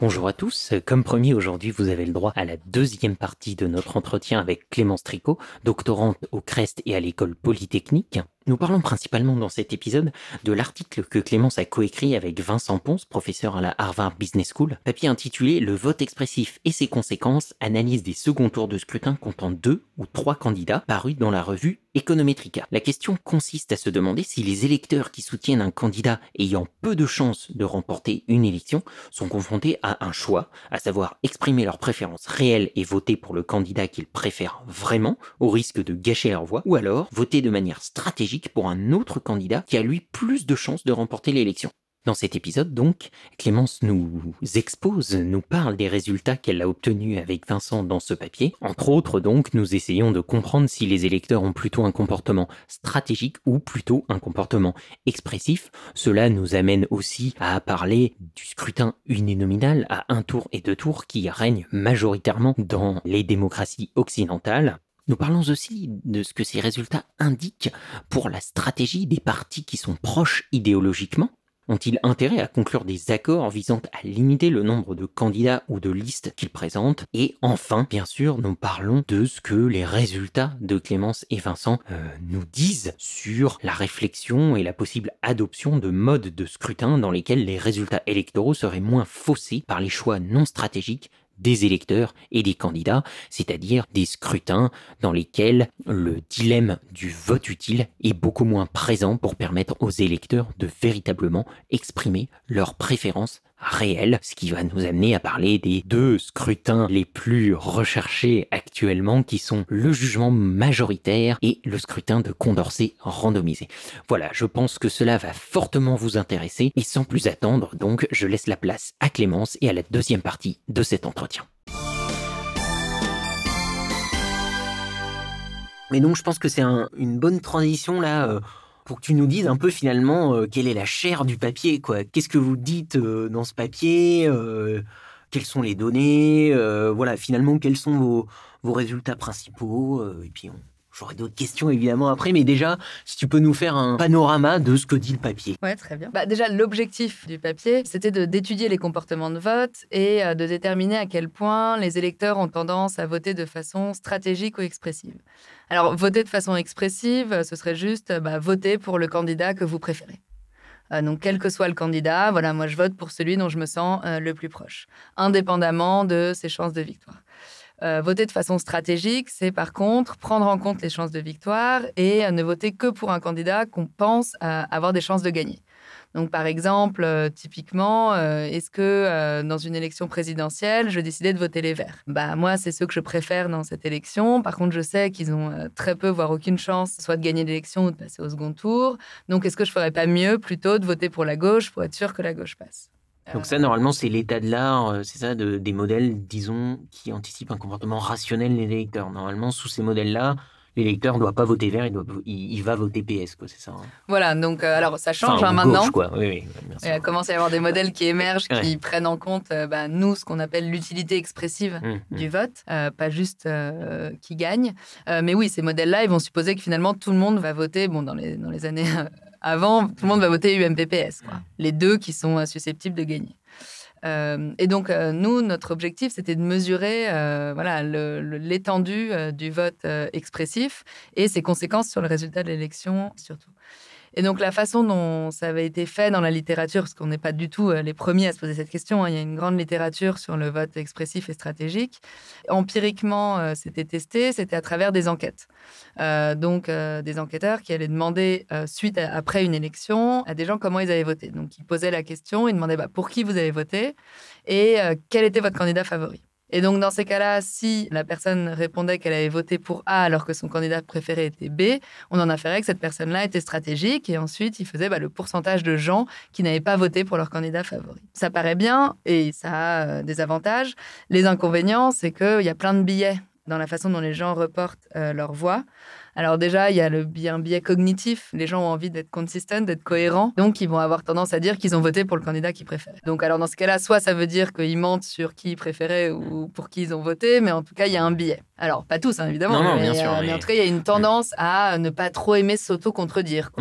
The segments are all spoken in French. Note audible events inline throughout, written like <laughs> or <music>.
Bonjour à tous. Comme promis, aujourd'hui, vous avez le droit à la deuxième partie de notre entretien avec Clémence Tricot, doctorante au CREST et à l'école polytechnique. Nous parlons principalement dans cet épisode de l'article que Clémence a coécrit avec Vincent Ponce, professeur à la Harvard Business School, papier intitulé Le vote expressif et ses conséquences, analyse des seconds tours de scrutin comptant deux ou trois candidats, paru dans la revue Econometrica. La question consiste à se demander si les électeurs qui soutiennent un candidat ayant peu de chances de remporter une élection sont confrontés à un choix, à savoir exprimer leur préférence réelle et voter pour le candidat qu'ils préfèrent vraiment, au risque de gâcher leur voix, ou alors voter de manière stratégique pour un autre candidat qui a lui plus de chances de remporter l'élection. Dans cet épisode, donc, Clémence nous expose, nous parle des résultats qu'elle a obtenus avec Vincent dans ce papier. Entre autres, donc, nous essayons de comprendre si les électeurs ont plutôt un comportement stratégique ou plutôt un comportement expressif. Cela nous amène aussi à parler du scrutin uninominal à un tour et deux tours qui règne majoritairement dans les démocraties occidentales. Nous parlons aussi de ce que ces résultats indiquent pour la stratégie des partis qui sont proches idéologiquement. Ont-ils intérêt à conclure des accords visant à limiter le nombre de candidats ou de listes qu'ils présentent? Et enfin, bien sûr, nous parlons de ce que les résultats de Clémence et Vincent euh, nous disent sur la réflexion et la possible adoption de modes de scrutin dans lesquels les résultats électoraux seraient moins faussés par les choix non stratégiques des électeurs et des candidats, c'est-à-dire des scrutins dans lesquels le dilemme du vote utile est beaucoup moins présent pour permettre aux électeurs de véritablement exprimer leurs préférences réel, ce qui va nous amener à parler des deux scrutins les plus recherchés actuellement, qui sont le jugement majoritaire et le scrutin de Condorcet randomisé. Voilà, je pense que cela va fortement vous intéresser, et sans plus attendre, donc, je laisse la place à Clémence et à la deuxième partie de cet entretien. Mais donc, je pense que c'est une bonne transition là. Euh, pour que tu nous dises un peu finalement euh, quelle est la chair du papier, quoi. Qu'est-ce que vous dites euh, dans ce papier euh, Quelles sont les données Voilà, finalement, quels sont vos, vos résultats principaux Et puis, J'aurai d'autres questions évidemment après, mais déjà, si tu peux nous faire un panorama de ce que dit le papier. Ouais, très bien. Bah, déjà, l'objectif du papier, c'était d'étudier les comportements de vote et de déterminer à quel point les électeurs ont tendance à voter de façon stratégique ou expressive. Alors, voter de façon expressive, ce serait juste bah, voter pour le candidat que vous préférez. Euh, donc, quel que soit le candidat, voilà, moi, je vote pour celui dont je me sens euh, le plus proche, indépendamment de ses chances de victoire. Euh, voter de façon stratégique, c'est par contre prendre en compte les chances de victoire et ne voter que pour un candidat qu'on pense avoir des chances de gagner. Donc, par exemple, euh, typiquement, euh, est-ce que euh, dans une élection présidentielle, je décidais de voter les Verts? Bah moi, c'est ceux que je préfère dans cette élection. Par contre, je sais qu'ils ont très peu, voire aucune chance, soit de gagner l'élection ou de passer au second tour. Donc, est-ce que je ferais pas mieux plutôt de voter pour la gauche pour être sûr que la gauche passe? Donc ça, normalement, c'est l'état de l'art, c'est ça, de, des modèles, disons, qui anticipent un comportement rationnel des électeurs. Normalement, sous ces modèles-là, l'électeur ne doit pas voter vert, il, doit, il, va voter PS, quoi, c'est ça. Hein. Voilà, donc euh, alors ça change hein, maintenant. Quoi. Oui, il commence à y avoir des modèles qui émergent, qui prennent en compte euh, bah, nous ce qu'on appelle l'utilité expressive mmh, du mmh. vote, euh, pas juste qui gagne. mais oui, ces modèles-là, ils vont supposer que finalement tout le monde va voter. Bon, dans les dans les années avant, tout le monde va voter UMPPS, quoi. Les deux qui sont susceptibles de gagner. Euh, et donc, euh, nous, notre objectif, c'était de mesurer euh, voilà, l'étendue du vote expressif et ses conséquences sur le résultat de l'élection, surtout. Et donc la façon dont ça avait été fait dans la littérature, parce qu'on n'est pas du tout euh, les premiers à se poser cette question, hein, il y a une grande littérature sur le vote expressif et stratégique. Empiriquement, euh, c'était testé, c'était à travers des enquêtes. Euh, donc des enquêteurs qui allaient demander, suite après une élection, à des gens comment ils avaient voté. Donc ils posaient la question, ils demandaient bah, pour qui vous avez voté et quel était votre candidat favori? Et donc, dans ces cas-là, si la personne répondait qu'elle avait voté pour A alors que son candidat préféré était B, on en afférait que cette personne-là était stratégique et ensuite, il faisait bah, le pourcentage de gens qui n'avaient pas voté pour leur candidat favori. Ça paraît bien et ça a euh, des avantages. Les inconvénients, c'est qu'il y a plein de billets dans la façon dont les gens reportent euh, leur voix. Alors déjà, il y a le, un biais cognitif. Les gens ont envie d'être consistent, d'être cohérents. Donc, ils vont avoir tendance à dire qu'ils ont voté pour le candidat qu'ils préfèrent. Donc, alors dans ce cas-là, soit ça veut dire qu'ils mentent sur qui ils préféraient ou pour qui ils ont voté, mais en tout cas, il y a un biais. Alors, pas tous, hein, évidemment. Non, non, mais, bien sûr, euh, mais... en tout cas, il y a une tendance à ne pas trop aimer s'auto-contredire.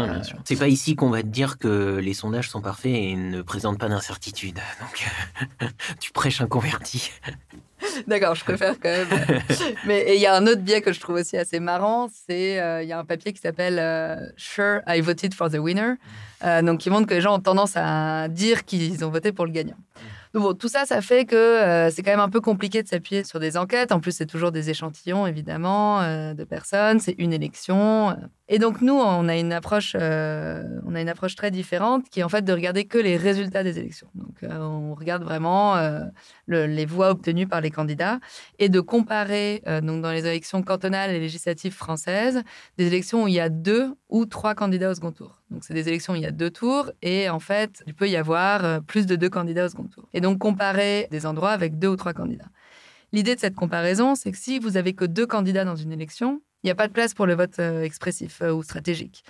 C'est pas ici qu'on va te dire que les sondages sont parfaits et ne présentent pas d'incertitude. Donc, <laughs> tu prêches un converti. <laughs> D'accord, je préfère quand même. <laughs> Mais il y a un autre biais que je trouve aussi assez marrant, c'est euh, il y a un papier qui s'appelle euh, Sure, I voted for the winner, euh, donc qui montre que les gens ont tendance à dire qu'ils ont voté pour le gagnant. Donc bon, tout ça, ça fait que c'est quand même un peu compliqué de s'appuyer sur des enquêtes. En plus, c'est toujours des échantillons, évidemment, de personnes. C'est une élection. Et donc, nous, on a, une approche, on a une approche très différente qui est en fait de regarder que les résultats des élections. Donc, on regarde vraiment le, les voix obtenues par les candidats et de comparer, donc dans les élections cantonales et législatives françaises, des élections où il y a deux ou trois candidats au second tour. Donc, c'est des élections où il y a deux tours et en fait, il peut y avoir plus de deux candidats au second tour. Et donc, comparer des endroits avec deux ou trois candidats. L'idée de cette comparaison, c'est que si vous avez que deux candidats dans une élection, il n'y a pas de place pour le vote expressif ou stratégique.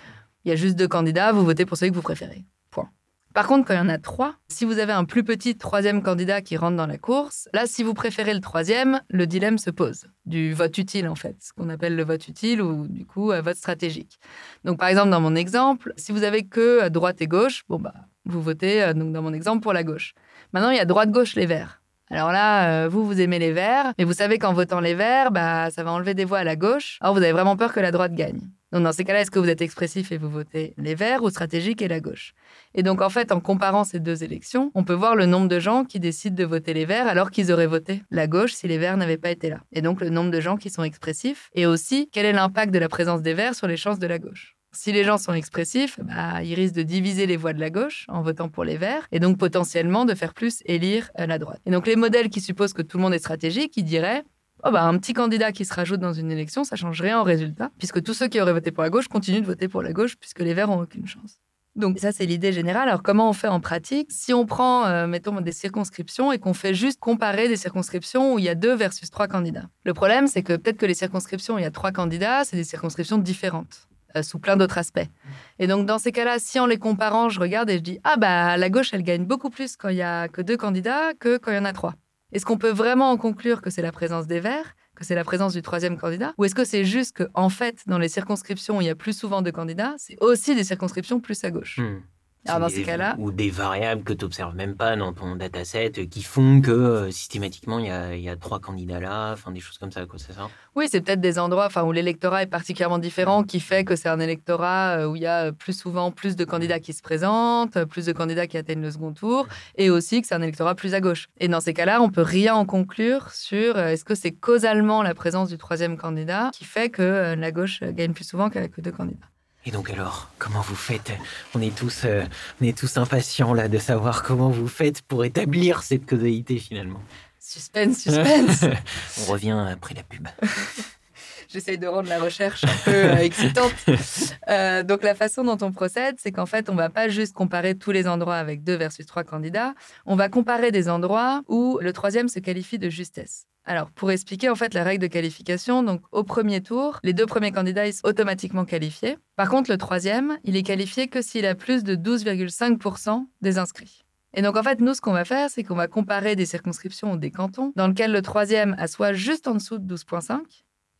Il y a juste deux candidats, vous votez pour celui que vous préférez. Point. Par contre, quand il y en a trois, si vous avez un plus petit troisième candidat qui rentre dans la course, là, si vous préférez le troisième, le dilemme se pose du vote utile, en fait, ce qu'on appelle le vote utile ou du coup, vote stratégique. Donc, par exemple, dans mon exemple, si vous avez que droite et gauche, bon, bah, vous votez, donc dans mon exemple, pour la gauche. Maintenant, il y a droite-gauche les verts. Alors là, euh, vous, vous aimez les verts, mais vous savez qu'en votant les verts, bah, ça va enlever des voix à la gauche. Alors vous avez vraiment peur que la droite gagne. Donc dans ces cas-là, est-ce que vous êtes expressif et vous votez les verts ou stratégique et la gauche? Et donc en fait, en comparant ces deux élections, on peut voir le nombre de gens qui décident de voter les verts alors qu'ils auraient voté la gauche si les verts n'avaient pas été là. Et donc le nombre de gens qui sont expressifs et aussi quel est l'impact de la présence des verts sur les chances de la gauche? Si les gens sont expressifs, bah, ils risquent de diviser les voix de la gauche en votant pour les verts et donc potentiellement de faire plus élire la droite. Et donc les modèles qui supposent que tout le monde est stratégique, ils diraient Oh bah, un petit candidat qui se rajoute dans une élection, ça change rien au résultat, puisque tous ceux qui auraient voté pour la gauche continuent de voter pour la gauche, puisque les Verts ont aucune chance. Donc ça, c'est l'idée générale. Alors comment on fait en pratique? Si on prend, euh, mettons, des circonscriptions et qu'on fait juste comparer des circonscriptions où il y a deux versus trois candidats. Le problème, c'est que peut-être que les circonscriptions où il y a trois candidats, c'est des circonscriptions différentes. Euh, sous plein d'autres aspects. Et donc, dans ces cas-là, si en les comparant, je regarde et je dis Ah, bah, la gauche, elle gagne beaucoup plus quand il y a que deux candidats que quand il y en a trois. Est-ce qu'on peut vraiment en conclure que c'est la présence des Verts, que c'est la présence du troisième candidat Ou est-ce que c'est juste que, en fait, dans les circonscriptions où il y a plus souvent de candidats, c'est aussi des circonscriptions plus à gauche? Hmm. Alors, dans ces cas-là. Ou des variables que tu n'observes même pas dans ton dataset qui font que euh, systématiquement il y, a, y, a, trois candidats là, enfin des choses comme ça, quoi, c'est ça? Oui, c'est peut-être des endroits où l'électorat est particulièrement différent qui fait que c'est un électorat euh, où il y a plus souvent plus de candidats qui se présentent, plus de candidats qui atteignent le second tour et aussi que c'est un électorat plus à gauche. Et dans ces cas-là, on peut rien en conclure sur euh, est-ce que c'est causalement la présence du troisième candidat qui fait que la gauche gagne plus souvent qu'avec deux candidats. Et donc alors, comment vous faites On est tous, euh, on est tous impatients là de savoir comment vous faites pour établir cette causalité finalement. Suspense, suspense. <laughs> On revient après la pub. <laughs> J'essaye de rendre la recherche un peu euh, excitante. Euh, donc la façon dont on procède, c'est qu'en fait, on va pas juste comparer tous les endroits avec deux versus trois candidats. On va comparer des endroits où le troisième se qualifie de justesse. Alors, pour expliquer en fait la règle de qualification, donc au premier tour, les deux premiers candidats ils sont automatiquement qualifiés. Par contre, le troisième, il est qualifié que s'il a plus de 12,5% des inscrits. Et donc, en fait, nous, ce qu'on va faire, c'est qu'on va comparer des circonscriptions ou des cantons dans lesquels le troisième a soit juste en dessous de 12,5,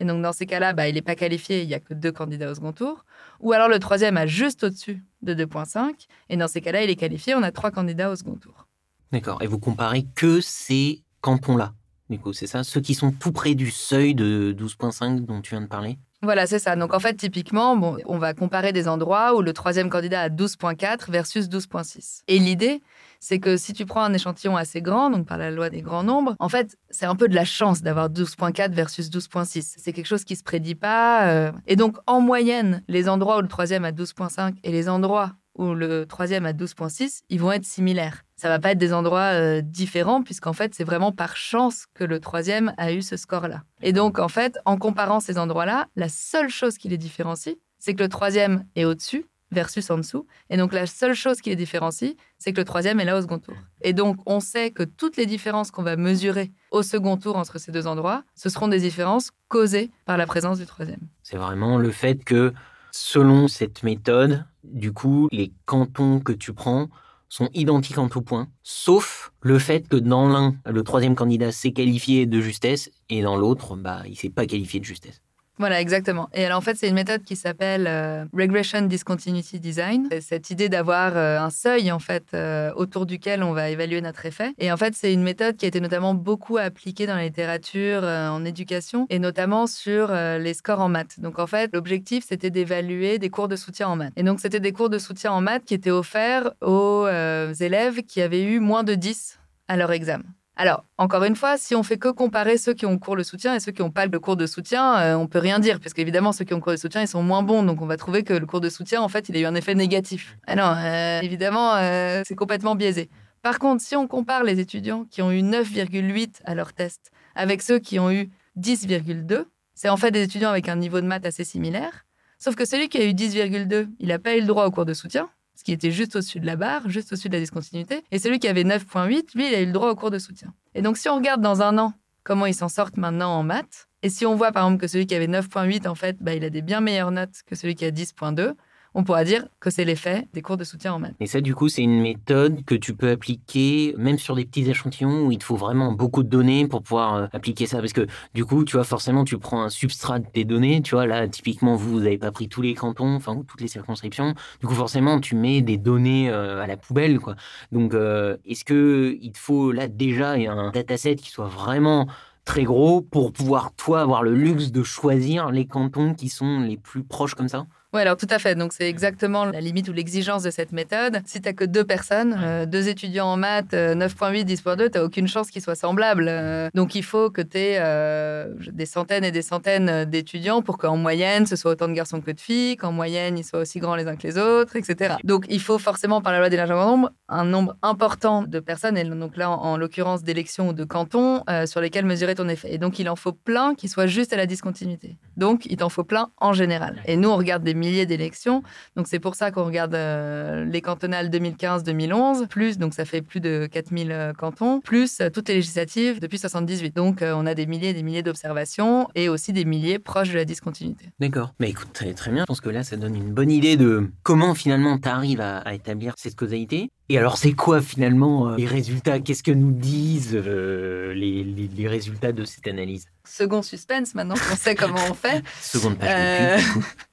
et donc dans ces cas-là, bah, il n'est pas qualifié, il n'y a que deux candidats au second tour, ou alors le troisième a juste au-dessus de 2,5, et dans ces cas-là, il est qualifié, on a trois candidats au second tour. D'accord, et vous comparez que ces cantons-là? Du coup, c'est ça Ceux qui sont tout près du seuil de 12,5 dont tu viens de parler Voilà, c'est ça. Donc en fait, typiquement, bon, on va comparer des endroits où le troisième candidat a 12,4 versus 12,6. Et l'idée, c'est que si tu prends un échantillon assez grand, donc par la loi des grands nombres, en fait, c'est un peu de la chance d'avoir 12,4 versus 12,6. C'est quelque chose qui se prédit pas. Euh. Et donc, en moyenne, les endroits où le troisième a 12,5 et les endroits où le troisième a 12,6, ils vont être similaires ça va pas être des endroits euh, différents puisqu'en fait c'est vraiment par chance que le troisième a eu ce score-là. Et donc en fait, en comparant ces endroits-là, la seule chose qui les différencie, c'est que le troisième est au-dessus versus en dessous. Et donc, la seule chose qui les différencie, c'est que le troisième est là au second tour. Et donc, on sait que toutes les différences qu'on va mesurer au second tour entre ces deux endroits, ce seront des différences causées par la présence du troisième. C'est vraiment le fait que, selon cette méthode, du coup, les cantons que tu prends sont identiques en tout point, sauf le fait que dans l'un, le troisième candidat s'est qualifié de justesse et dans l'autre, bah, il s'est pas qualifié de justesse. Voilà, exactement. Et alors, en fait, c'est une méthode qui s'appelle euh, Regression Discontinuity Design. Cette idée d'avoir euh, un seuil, en fait, euh, autour duquel on va évaluer notre effet. Et en fait, c'est une méthode qui a été notamment beaucoup appliquée dans la littérature, en éducation, et notamment sur les scores en maths. Donc, en fait, l'objectif, c'était d'évaluer des cours de soutien en maths. Et donc, c'était des cours de soutien en maths qui étaient offerts aux élèves qui avaient eu moins de 10 à leur examen. Alors, encore une fois, si on fait que comparer ceux qui ont cours de soutien et ceux qui n'ont pas le cours de soutien, on euh, on peut rien dire, parce qu'évidemment, ceux qui ont cours de soutien, ils sont moins bons. Donc, on va trouver que le cours de soutien, en fait, il a eu un effet négatif. Ah non, euh, évidemment, euh, c'est complètement biaisé. Par contre, si on compare les étudiants qui ont eu 9,8 à leur test avec ceux qui ont eu 10,2, c'est en fait des étudiants avec un niveau de maths assez similaire. Sauf que celui qui a eu 10,2, il n'a pas eu le droit au cours de soutien ce qui était juste au-dessus de la barre, juste au-dessus de la discontinuité. Et celui qui avait 9.8, lui, il a eu le droit au cours de soutien. Et donc, si on regarde dans un an comment ils s'en sortent maintenant en maths, et si on voit par exemple que celui qui avait 9.8, en fait, bah, il a des bien meilleures notes que celui qui a 10.2, on pourra dire que c'est l'effet des cours de soutien en maths. Et ça, du coup, c'est une méthode que tu peux appliquer même sur des petits échantillons où il te faut vraiment beaucoup de données pour pouvoir euh, appliquer ça. Parce que du coup, tu vois, forcément, tu prends un substrat des données. Tu vois, là, typiquement, vous, vous n'avez pas pris tous les cantons, enfin, toutes les circonscriptions. Du coup, forcément, tu mets des données euh, à la poubelle, quoi. Donc, euh, est-ce qu'il te faut là déjà un dataset qui soit vraiment très gros pour pouvoir, toi, avoir le luxe de choisir les cantons qui sont les plus proches comme ça? Oui, alors tout à fait. Donc, c'est exactement la limite ou l'exigence de cette méthode. Si tu n'as que deux personnes, euh, deux étudiants en maths, 9.8, 10.2, tu n'as aucune chance qu'ils soient semblables. Euh, donc, il faut que tu aies euh, des centaines et des centaines d'étudiants pour qu'en moyenne, ce soit autant de garçons que de filles, qu'en moyenne, ils soient aussi grands les uns que les autres, etc. Donc, il faut forcément, par la loi des larges nombres, un nombre important de personnes, et donc là, en, l'occurrence, d'élections ou de cantons, sur lesquels mesurer ton effet. Et donc, il en faut plein qui soient juste à la discontinuité. Donc, il t'en faut plein en général. Et nous, on regarde des milliers d'élections. Donc c'est pour ça qu'on regarde euh, les cantonales 2015-2011, plus, donc ça fait plus de 4000 euh, cantons, plus euh, toutes les législatives depuis 78. Donc on a des milliers et des milliers d'observations et aussi des milliers proches de la discontinuité. D'accord. Mais écoute, très, très bien. Je pense que là, ça donne une bonne idée de comment finalement tu arrives à, établir cette causalité. Et alors, c'est quoi finalement les résultats? Qu'est-ce que nous disent les, les, résultats de cette analyse? Second suspense, maintenant qu'on sait comment on fait. <laughs> Seconde page. <laughs>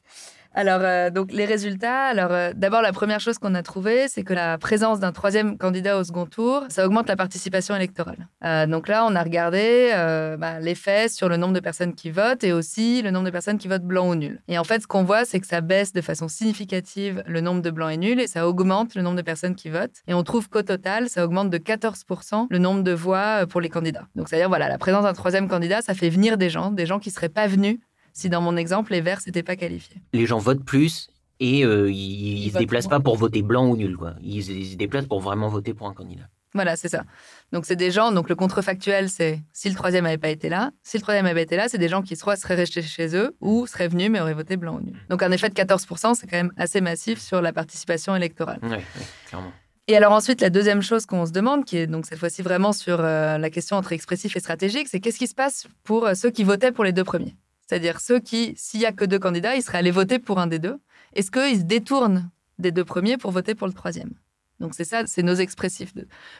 Alors, euh, donc les résultats. Alors, euh, d'abord, la première chose qu'on a trouvée, c'est que la présence d'un troisième candidat au second tour, ça augmente la participation électorale. Euh, donc là, on a regardé bah, l'effet sur le nombre de personnes qui votent et aussi le nombre de personnes qui votent blanc ou nul. Et en fait, ce qu'on voit, c'est que ça baisse de façon significative le nombre de blancs et nuls et ça augmente le nombre de personnes qui votent. Et on trouve qu'au total, ça augmente de 14% le nombre de voix pour les candidats. Donc, c'est-à-dire, voilà, la présence d'un troisième candidat, ça fait venir des gens, des gens qui seraient pas venus si dans mon exemple, les verts n'étaient pas qualifiés. Les gens votent plus et euh, ils ne se déplacent pas pour voter blanc ou nul. Quoi. Ils, se déplacent pour vraiment voter pour un candidat. Voilà, c'est ça. Donc, c'est des gens, donc le contrefactuel, c'est si le troisième n'avait pas été là. Si le troisième avait été là, c'est des gens qui soit seraient restés chez eux ou seraient venus mais auraient voté blanc ou nul. Donc, un effet de 14%, c'est quand même assez massif sur la participation électorale. Oui, clairement. Et alors ensuite, la deuxième chose qu'on se demande, qui est donc cette fois-ci vraiment sur euh, la question entre expressif et stratégique, c'est qu'est-ce qui se passe pour euh, ceux qui votaient pour les deux premiers? C'est-à-dire ceux qui, s'il n'y a que deux candidats, ils seraient allés voter pour un des deux. Est-ce qu'ils se détournent des deux premiers pour voter pour le troisième? Donc c'est ça, c'est nos expressifs.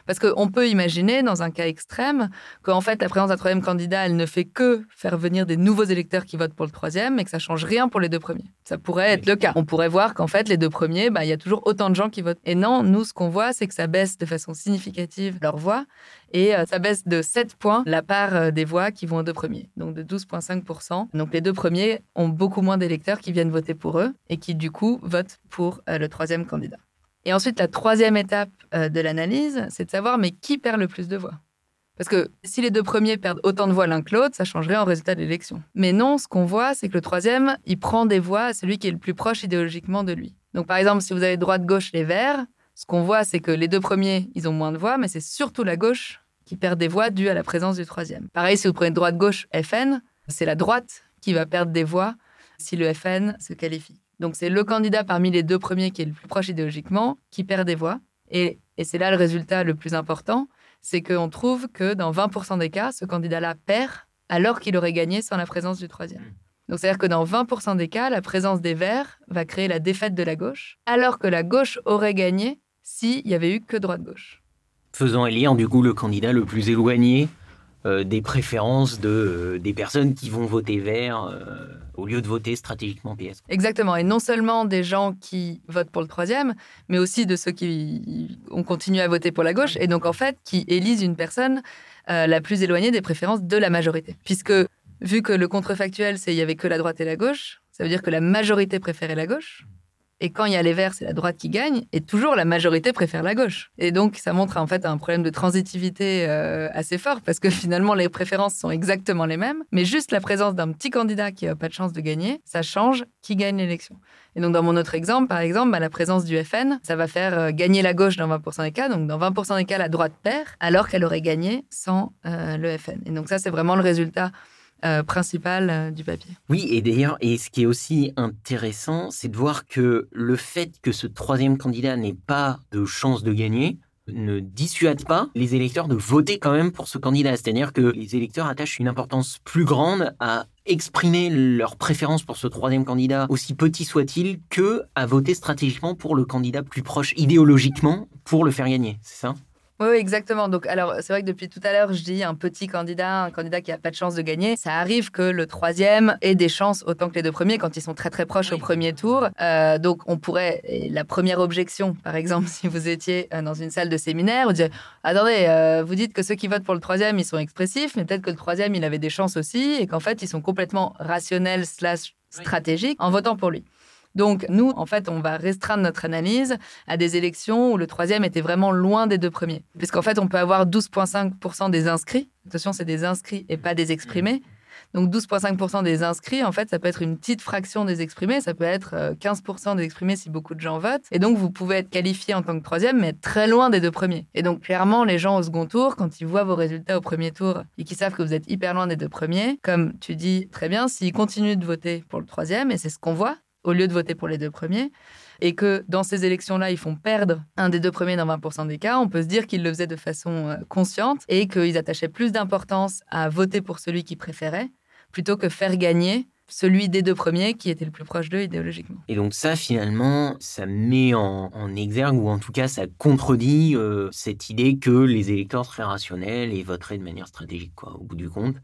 Parce qu'on peut imaginer, dans un cas extrême, qu'en fait, la présence d'un troisième candidat, elle ne fait que faire venir des nouveaux électeurs qui votent pour le troisième, et que ça change rien pour les deux premiers. Ça pourrait être le cas. On pourrait voir qu'en fait, les deux premiers, bah, il y a toujours autant de gens qui votent. Et non, nous, ce qu'on voit, c'est que ça baisse de façon significative leur voix, et euh, ça baisse de 7 points la part euh, des voix qui vont aux deux premiers, donc de 12,5%. Donc les deux premiers ont beaucoup moins d'électeurs qui viennent voter pour eux, et qui du coup votent pour euh, le troisième candidat. Et ensuite, la troisième étape euh, de l'analyse, c'est de savoir mais qui perd le plus de voix? Parce que si les deux premiers perdent autant de voix l'un que l'autre, ça changerait en résultat de l'élection. Mais non, ce qu'on voit, c'est que le troisième, il prend des voix à celui qui est le plus proche idéologiquement de lui. Donc par exemple, si vous avez droite-gauche les verts, ce qu'on voit, c'est que les deux premiers, ils ont moins de voix, mais c'est surtout la gauche qui perd des voix dues à la présence du troisième. Pareil, si vous prenez droite-gauche FN, c'est la droite qui va perdre des voix si le FN se qualifie. Donc c'est le candidat parmi les deux premiers qui est le plus proche idéologiquement qui perd des voix. Et, et c'est là le résultat le plus important, c'est qu'on trouve que dans 20% des cas, ce candidat-là perd alors qu'il aurait gagné sans la présence du troisième. Hmm. Donc c'est-à-dire que dans 20% des cas, la présence des Verts va créer la défaite de la gauche, alors que la gauche aurait gagné s'il y avait eu que droite-gauche. Faisant élire du coup le candidat le plus éloigné euh, des préférences de, euh, des personnes qui vont voter vert euh, au lieu de voter stratégiquement PS. Exactement. Et non seulement des gens qui votent pour le troisième, mais aussi de ceux qui ont continué à voter pour la gauche. Et donc, en fait, qui élisent une personne la plus éloignée des préférences de la majorité. Puisque, vu que le contrefactuel, c'est il y avait que la droite et la gauche, ça veut dire que la majorité préférait la gauche. Et quand il y a les verts, c'est la droite qui gagne. Et toujours, la majorité préfère la gauche. Et donc, ça montre en fait un problème de transitivité euh, assez fort parce que <laughs> finalement, les préférences sont exactement les mêmes. Mais juste la présence d'un petit candidat qui n'a pas de chance de gagner, ça change qui gagne l'élection. Et donc, dans mon autre exemple, par exemple, bah, la présence du FN, ça va faire euh, gagner la gauche dans 20% des cas. Donc, dans 20% des cas, la droite perd alors qu'elle aurait gagné sans euh, le FN. Et donc, ça, c'est vraiment le résultat euh, euh, du papier. Oui, et d'ailleurs, et ce qui est aussi intéressant, c'est de voir que le fait que ce troisième candidat n'ait pas de chance de gagner ne dissuade pas les électeurs de voter quand même pour ce candidat. C'est-à-dire que les électeurs attachent une importance plus grande à exprimer leur préférence pour ce troisième candidat, aussi petit soit-il, que à voter stratégiquement pour le candidat plus proche idéologiquement pour le faire gagner. C'est ça? Oui, exactement. Donc, alors, c'est vrai que depuis tout à l'heure, je dis un petit candidat, un candidat qui n'a pas de chance de gagner. Ça arrive que le troisième ait des chances autant que les deux premiers quand ils sont très très proches au premier tour. Euh, donc, on pourrait. la première objection, par exemple, <laughs> si vous étiez euh, dans une salle de séminaire, vous disiez Attendez, euh, vous dites que ceux qui votent pour le troisième, ils sont expressifs, mais peut-être que le troisième, il avait des chances aussi et qu'en fait, ils sont complètement rationnels slash stratégiques en votant pour lui. Donc, nous, en fait, on va restreindre notre analyse à des élections où le troisième était vraiment loin des deux premiers. Puisqu'en fait, on peut avoir 12,5% des inscrits. Attention, c'est des inscrits et pas des exprimés. Donc 12,5% des inscrits, en fait, ça peut être une petite fraction des exprimés, ça peut être 15% euh, des exprimés si beaucoup de gens votent. Et donc, vous pouvez être qualifié en tant que troisième, mais être très loin des deux premiers. Et donc, clairement, les gens au second tour, quand ils voient vos résultats au premier tour et qu'ils savent que vous êtes hyper loin des deux premiers, comme tu dis très bien, s'ils continuent de voter pour le troisième, et c'est ce qu'on voit, au lieu de voter pour les deux premiers, et que dans ces élections-là, ils font perdre un des deux premiers dans 20% des cas, on peut se dire qu'ils le faisaient de façon euh, consciente et qu'ils attachaient plus d'importance à voter pour celui qu'ils préféraient plutôt que faire gagner celui des deux premiers qui était le plus proche d'eux idéologiquement. Et donc ça, finalement, ça met en, exergue, ou en tout cas, ça contredit euh, cette idée que les électeurs seraient rationnels et voteraient de manière stratégique, quoi, au bout du compte.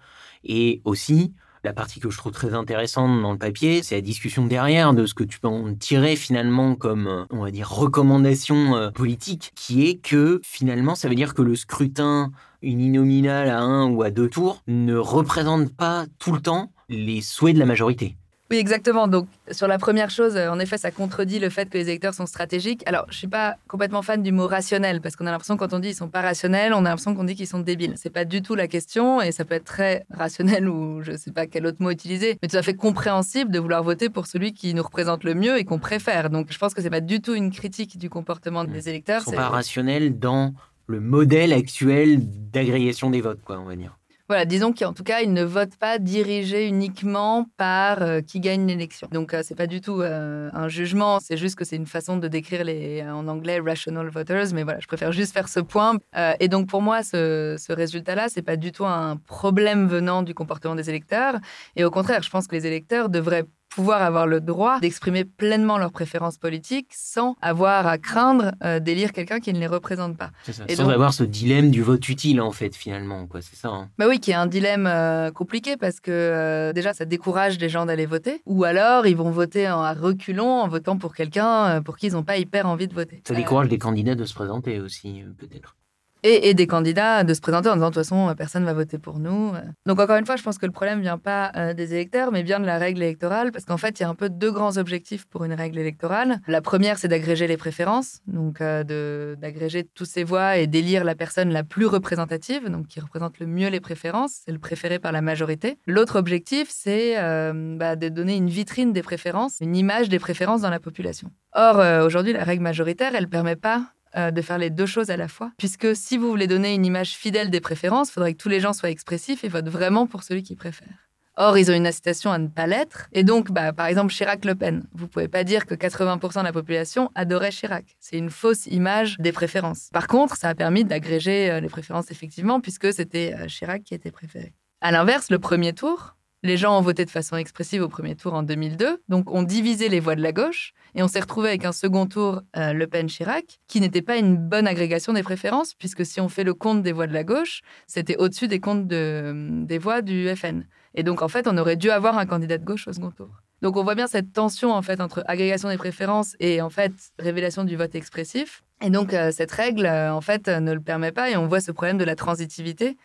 Et aussi, la partie que je trouve très intéressante dans le papier, c'est la discussion derrière de ce que tu peux en tirer finalement comme, euh, on va dire, recommandation euh, politique, qui est que finalement, ça veut dire que le scrutin uninominal à un ou à deux tours ne représente pas tout le temps les souhaits de la majorité. Oui, exactement. Donc, sur la première chose, en effet, ça contredit le fait que les électeurs sont stratégiques. Alors, je suis pas complètement fan du mot rationnel, parce qu'on a l'impression, quand on dit ils sont pas rationnels, on a l'impression qu'on dit qu'ils sont débiles. C'est pas du tout la question, et ça peut être très rationnel ou je sais pas quel autre mot utiliser, mais tout à fait compréhensible de vouloir voter pour celui qui nous représente le mieux et qu'on préfère. Donc, je pense que c'est pas du tout une critique du comportement des électeurs. Ils sont pas rationnels dans le modèle actuel d'agrégation des votes, quoi, on va dire. Voilà, disons qu'en tout cas, ils ne votent pas dirigés uniquement par euh, qui gagne l'élection. Donc, euh, c'est pas du tout euh, un jugement, c'est juste que c'est une façon de décrire les, en anglais, rational voters. Mais voilà, je préfère juste faire ce point. et donc, pour moi, ce, ce résultat-là, c'est pas du tout un problème venant du comportement des électeurs. Et au contraire, je pense que les électeurs devraient pouvoir avoir le droit d'exprimer pleinement leurs préférences politiques sans avoir à craindre euh, d'élire quelqu'un qui ne les représente pas. sans avoir ce dilemme du vote utile, en fait, finalement. Quoi. C'est ça. Hein. Bah oui, qui est un dilemme euh, compliqué parce que euh, déjà, ça décourage les gens d'aller voter. Ou alors, ils vont voter en, à reculons en votant pour quelqu'un pour qui ils n'ont pas hyper envie de voter. Ça décourage les candidats de se présenter aussi, peut-être et, des candidats de se présenter en disant de toute façon personne va voter pour nous. Donc encore une fois, je pense que le problème vient pas euh, des électeurs, mais bien de la règle électorale, parce qu'en fait il y a un peu deux grands objectifs pour une règle électorale. La première, c'est d'agréger les préférences, donc euh, d'agréger tous ces voix et d'élire la personne la plus représentative, donc qui représente le mieux les préférences, c'est le préféré par la majorité. L'autre objectif, c'est euh, bah, de donner une vitrine des préférences, une image des préférences dans la population. Or aujourd'hui, la règle majoritaire, elle permet pas euh, de faire les deux choses à la fois. Puisque si vous voulez donner une image fidèle des préférences, il faudrait que tous les gens soient expressifs et votent vraiment pour celui qu'ils préfèrent. Or, ils ont une incitation à ne pas l'être. Et donc, bah, par exemple, Chirac-Le Pen. Vous pouvez pas dire que 80% de la population adorait Chirac. C'est une fausse image des préférences. Par contre, ça a permis d'agréger euh, les préférences effectivement, puisque c'était euh, Chirac qui était préféré. À l'inverse, le premier tour, les gens ont voté de façon expressive au premier tour en 2002, donc on divisé les voix de la gauche et on s'est retrouvé avec un second tour euh, Le Pen-Chirac qui n'était pas une bonne agrégation des préférences puisque si on fait le compte des voix de la gauche, c'était au-dessus des comptes des voix du FN. Et donc en fait, on aurait dû avoir un candidat de gauche au second tour. Donc on voit bien cette tension en fait entre agrégation des préférences et en fait révélation du vote expressif. Et donc euh, cette règle euh, en fait ne le permet pas et on voit ce problème de la transitivité.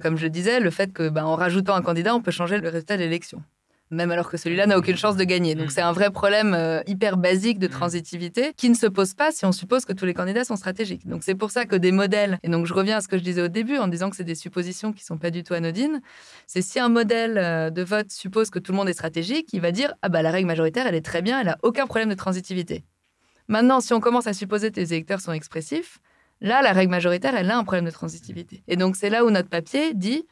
Comme je disais, le fait que ben, en rajoutant un candidat, on peut changer le résultat de l'élection même alors que celui-là n'a aucune chance de gagner. Donc mm. c'est un vrai problème euh, hyper basique de mm. transitivité qui ne se pose pas si on suppose que tous les candidats sont stratégiques. Donc c'est pour ça que des modèles, et donc je reviens à ce que je disais au début en disant que c'est des suppositions qui sont pas du tout anodines, c'est si un modèle euh, de vote suppose que tout le monde est stratégique, il va dire ah bah la règle majoritaire elle est très bien, elle a aucun problème de transitivité. Maintenant, si on commence à supposer que les électeurs sont expressifs, là la règle majoritaire elle a un problème de transitivité. Et donc c'est là où notre papier dit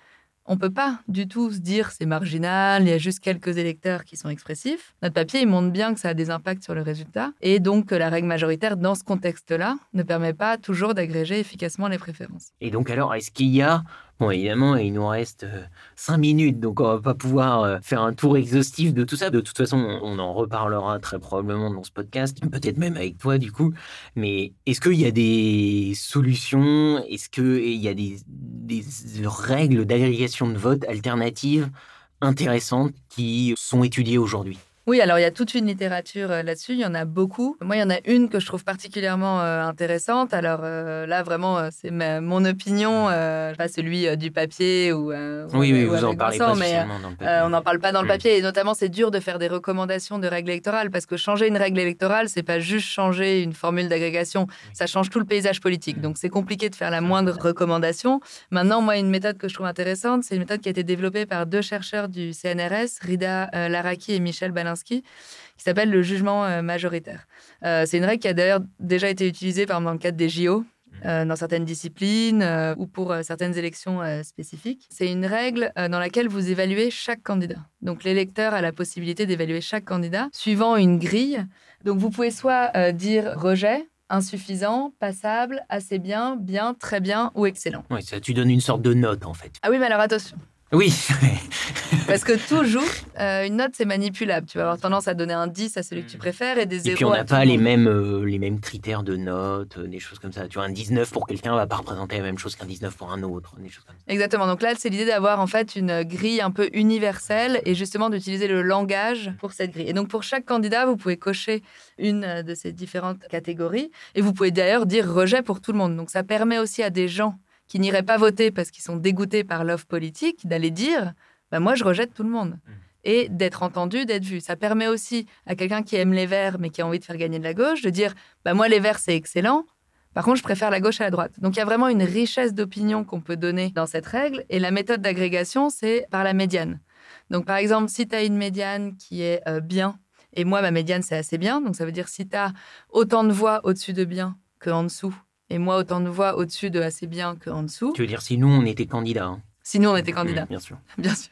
on peut pas du tout se dire c'est marginal, il y a juste quelques électeurs qui sont expressifs. Notre papier, il montre bien que ça a des impacts sur le résultat et donc que la règle majoritaire dans ce contexte-là ne permet pas toujours d'agréger efficacement les préférences. Et donc alors, est-ce qu'il y a Bon, évidemment, il nous reste euh, cinq minutes, donc on va pas pouvoir euh, faire un tour exhaustif de tout ça. De toute façon, on en reparlera très probablement dans ce podcast, peut-être même avec toi du coup. Mais est-ce qu'il y a des solutions? Est-ce qu'il y a des, des règles d'agrégation de vote alternatives intéressantes qui sont étudiées aujourd'hui? Oui, alors il y a toute une littérature euh, là-dessus, il y en a beaucoup. Moi, il y en a une que je trouve particulièrement euh, intéressante. Alors euh, là, vraiment, c'est mon opinion, pas celui du papier ou. oui, oui, vous en parlez pas mais on n'en parle pas dans le papier. Et notamment, c'est dur de faire des recommandations de règles électorales parce que changer une règle électorale, c'est pas juste changer une formule d'agrégation, ça change tout le paysage politique. Donc c'est compliqué de faire la moindre recommandation. Maintenant, moi, une méthode que je trouve intéressante, c'est une méthode qui a été développée par deux chercheurs du CNRS, Rida Laraki et Michel Qui s'appelle le jugement euh, majoritaire. Euh, c'est une règle qui a d'ailleurs déjà été utilisée par dans le cadre des JO. Mmh. Euh, dans certaines disciplines ou pour certaines élections spécifiques. C'est une règle dans laquelle vous évaluez chaque candidat. Donc l'électeur a la possibilité d'évaluer chaque candidat suivant une grille. Donc vous pouvez soit dire rejet, insuffisant, passable, assez bien, bien, très bien ou excellent. Oui, ça tu donnes une sorte de note en fait. Ah oui, mais alors attention. Oui. Parce que toujours, <laughs> euh, une note, c'est manipulable. Tu vas avoir tendance à donner un 10 à celui que tu mm. préfères et des 0 Et puis, on n'a pas les mêmes, euh, les mêmes critères de notes, euh, des choses comme ça. Tu vois, un 19 pour quelqu'un va pas représenter la même chose qu'un 19 pour un autre. Des choses comme ça. Exactement. Donc là, c'est l'idée d'avoir en fait une grille un peu universelle et justement d'utiliser le langage pour cette grille. Et donc, pour chaque candidat, vous pouvez cocher une de ces différentes catégories et vous pouvez d'ailleurs dire rejet pour tout le monde. Donc, ça permet aussi à des gens qui n'iraient pas voter parce qu'ils sont dégoûtés par l'offre politique, d'aller dire bah, Moi, je rejette tout le monde. Mmh. Et d'être entendu, d'être vu. Ça permet aussi à quelqu'un qui aime les Verts, mais qui a envie de faire gagner de la gauche, de dire bah, Moi, les Verts, c'est excellent. Par contre, je préfère la gauche à la droite. Donc, il y a vraiment une richesse d'opinion qu'on peut donner dans cette règle. Et la méthode d'agrégation, c'est par la médiane. Donc, par exemple, si tu as une médiane qui est euh, bien, et moi, ma médiane, c'est assez bien. Donc, ça veut dire si tu as autant de voix au-dessus de bien qu'en dessous, et moi autant de voix au-dessus de assez bien qu'en dessous. Tu veux dire si nous on était candidats hein? Si nous on était candidats. bien sûr. <laughs> bien sûr.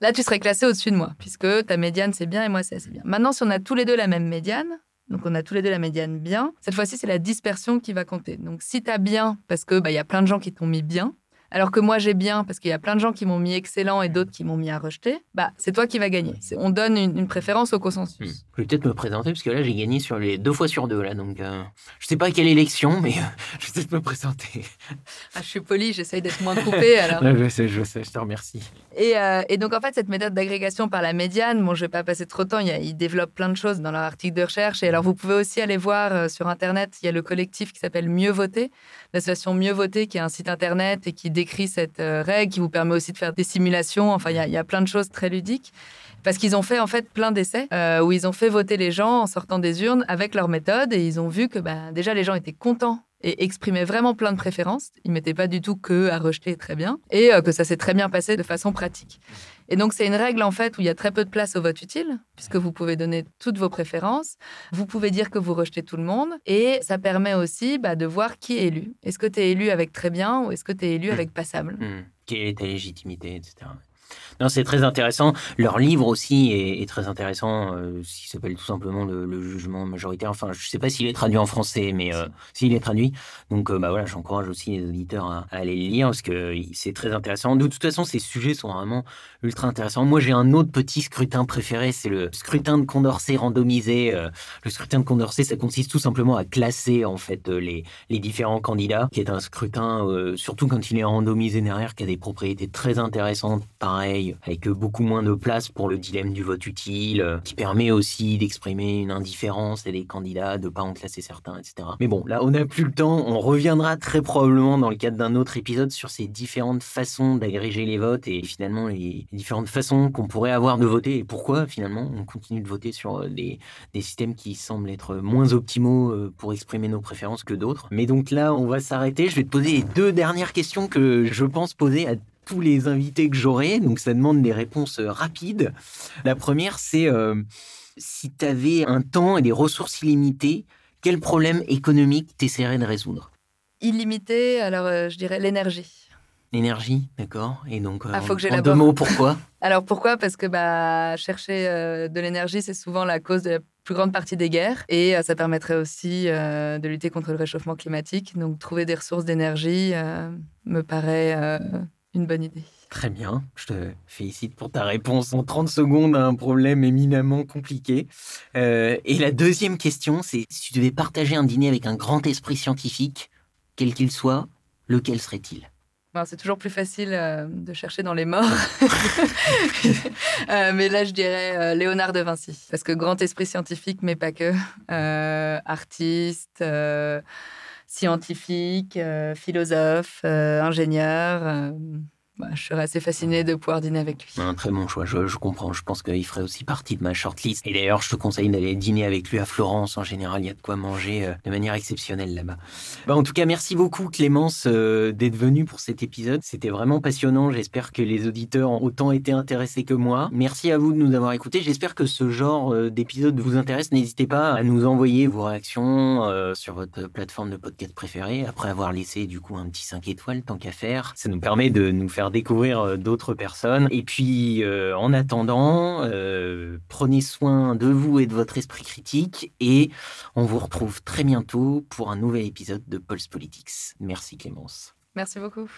Là, tu serais classé au-dessus de moi, puisque ta médiane c'est bien et moi c'est assez bien. Maintenant, si on a tous les deux la même médiane, donc on a tous les deux la médiane bien, cette fois-ci c'est la dispersion qui va compter. Donc si tu as bien, parce que bah, y a plein de gens qui t'ont mis bien, alors que moi j'ai bien parce qu'il y a plein de gens qui m'ont mis excellent et d'autres qui m'ont mis à rejeter, bah c'est toi qui vas gagner. On donne une, préférence au consensus. Hmm. Je vais peut-être me présenter parce que là j'ai gagné sur les deux fois sur deux là, donc euh, je sais pas quelle élection, mais euh, <laughs> je vais peut-être me présenter. <laughs> Ah, je suis poli, j'essaye d'être moins coupé <laughs> alors. je sais, je sais, je te remercie. Euh, et, donc en fait cette méthode d'agrégation par la médiane, bon je vais pas passer trop de temps, ils développent plein de choses dans leur article de recherche et alors vous pouvez aussi aller voir sur internet, il y a le collectif qui s'appelle Mieux voter, l'association Mieux voter qui est un site internet et qui décrit cette euh, règle, qui vous permet aussi de faire des simulations. Enfin, il y, a plein de choses très ludiques. Parce qu'ils ont fait en fait plein d'essais euh, où ils ont fait voter les gens en sortant des urnes avec leur méthode et ils ont vu que bah, déjà les gens étaient contents et exprimaient vraiment plein de préférences. Ils mettaient pas du tout que à rejeter très bien et euh, que ça s'est très bien passé de façon pratique. Et donc c'est une règle en fait où il y a très peu de place au vote utile puisque vous pouvez donner toutes vos préférences, vous pouvez dire que vous rejetez tout le monde et ça permet aussi bah, de voir qui est élu. Est-ce que tu es élu avec très bien ou est-ce que tu es élu avec passable mmh. Quelle est ta légitimité, etc. Non, c'est très intéressant. Leur livre aussi est, très intéressant, euh, qui s'appelle tout simplement le, jugement majoritaire. Enfin, je ne sais pas s'il est traduit en français, mais euh, s'il est traduit. Donc, euh, bah voilà, j'encourage aussi les auditeurs à, aller le lire parce que c'est très intéressant. De toute façon, ces sujets sont vraiment ultra intéressants. Moi, j'ai un autre petit scrutin préféré, c'est le scrutin de Condorcet randomisé. le scrutin de Condorcet, ça consiste tout simplement à classer en fait les, les différents candidats, qui est un scrutin, surtout quand il est randomisé derrière, qui a des propriétés très intéressantes. Pareil avec beaucoup moins de place pour le dilemme du vote utile, euh, qui permet aussi d'exprimer une indifférence et les candidats, de pas en classer certains, etc. Mais bon, là, on n'a plus le temps. On reviendra très probablement dans le cadre d'un autre épisode sur ces différentes façons d'agréger les votes et finalement les différentes façons qu'on pourrait avoir de voter et pourquoi finalement on continue de voter sur euh, des, des systèmes qui semblent être moins optimaux euh, pour exprimer nos préférences que d'autres. Mais donc là, on va s'arrêter. Je vais te poser les deux dernières questions que je pense poser à tous les invités que j'aurai, donc ça demande des réponses euh, rapides. La première, c'est euh, si tu avais un temps et des ressources illimitées, quel problème économique t'essaierais de résoudre? Illimité, alors euh, je dirais l'énergie. L'énergie, d'accord. Et donc, ah, faut que en deux mots, pourquoi? <laughs> Alors pourquoi? Parce que bah, chercher de l'énergie, c'est souvent la cause de la plus grande partie des guerres. Et ça permettrait aussi de lutter contre le réchauffement climatique. Donc trouver des ressources d'énergie me paraît une bonne idée. Très bien, je te félicite pour ta réponse en 30 secondes à un problème éminemment compliqué. Euh, et la deuxième question, c'est si tu devais partager un dîner avec un grand esprit scientifique, quel qu'il soit, lequel serait-il? C'est toujours plus facile euh, de chercher dans les morts. <laughs> Euh, mais là, je dirais Léonard de Vinci. Parce que grand esprit scientifique, mais pas que. artiste, scientifique, philosophe, ingénieur. Bah, je serais assez fasciné de pouvoir dîner avec lui. Un très bon choix, je, comprends. Je pense qu'il ferait aussi partie de ma shortlist. Et d'ailleurs, je te conseille d'aller dîner avec lui à Florence. En général, il y a de quoi manger euh, de manière exceptionnelle là-bas. Bah, en tout cas, merci beaucoup Clémence euh, d'être venue pour cet épisode. C'était vraiment passionnant. J'espère que les auditeurs ont autant été intéressés que moi. Merci à vous de nous avoir écoutés. J'espère que ce genre euh, d'épisode vous intéresse. N'hésitez pas à nous envoyer vos réactions sur votre plateforme de podcast préférée après avoir laissé du coup un petit 5 étoiles tant qu'à faire. Ça nous permet de nous faire découvrir euh, d'autres personnes. Et puis, euh, en attendant, euh, prenez soin de vous et de votre esprit critique. Et on vous retrouve très bientôt pour un nouvel épisode de Pulse Politics. Merci Clémence. Merci beaucoup.